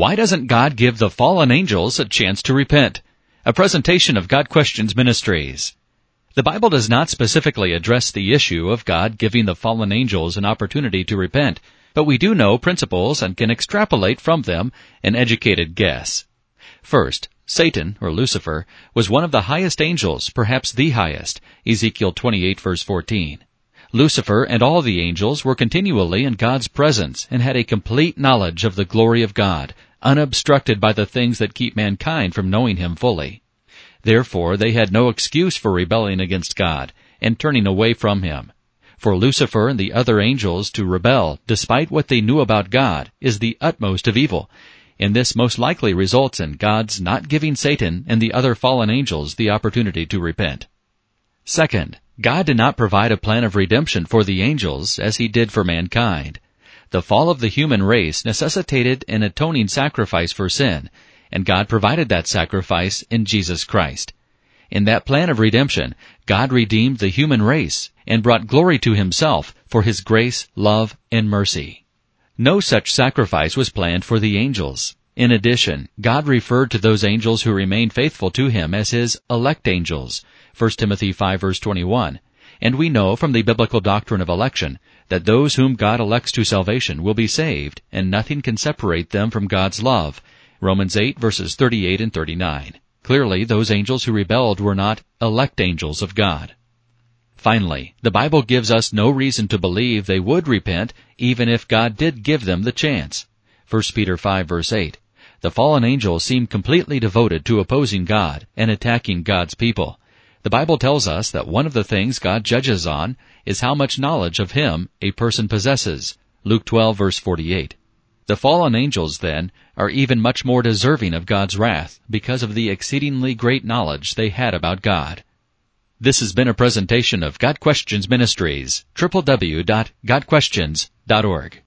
Why doesn't God give the fallen angels a chance to repent? A presentation of Got Questions Ministries. The Bible does not specifically address the issue of God giving the fallen angels an opportunity to repent, but we do know principles and can extrapolate from them an educated guess. First, Satan, or Lucifer, was one of the highest angels, perhaps the highest, Ezekiel 28 verse 14. Lucifer and all the angels were continually in God's presence and had a complete knowledge of the glory of God, unobstructed by the things that keep mankind from knowing Him fully. Therefore they had no excuse for rebelling against God and turning away from Him. For Lucifer and the other angels to rebel, despite what they knew about God, is the utmost of evil, and this most likely results in God's not giving Satan and the other fallen angels the opportunity to repent. Second, God did not provide a plan of redemption for the angels as he did for mankind. The fall of the human race necessitated an atoning sacrifice for sin, and God provided that sacrifice in Jesus Christ. In that plan of redemption, God redeemed the human race and brought glory to himself for his grace, love, and mercy. No such sacrifice was planned for the angels. In addition, God referred to those angels who remained faithful to him as his elect angels, 1 Timothy 5 verse 21. And we know from the biblical doctrine of election that those whom God elects to salvation will be saved, and nothing can separate them from God's love. Romans 8 verses 38 and 39. Clearly, those angels who rebelled were not elect angels of God. Finally, the Bible gives us no reason to believe they would repent even if God did give them the chance. 1 Peter 5 verse 8. The fallen angels seem completely devoted to opposing God and attacking God's people. The Bible tells us that one of the things God judges on is how much knowledge of Him a person possesses. Luke 12 verse 48. The fallen angels, then, are even much more deserving of God's wrath because of the exceedingly great knowledge they had about God. This has been a presentation of Got Questions Ministries, www.gotquestions.org.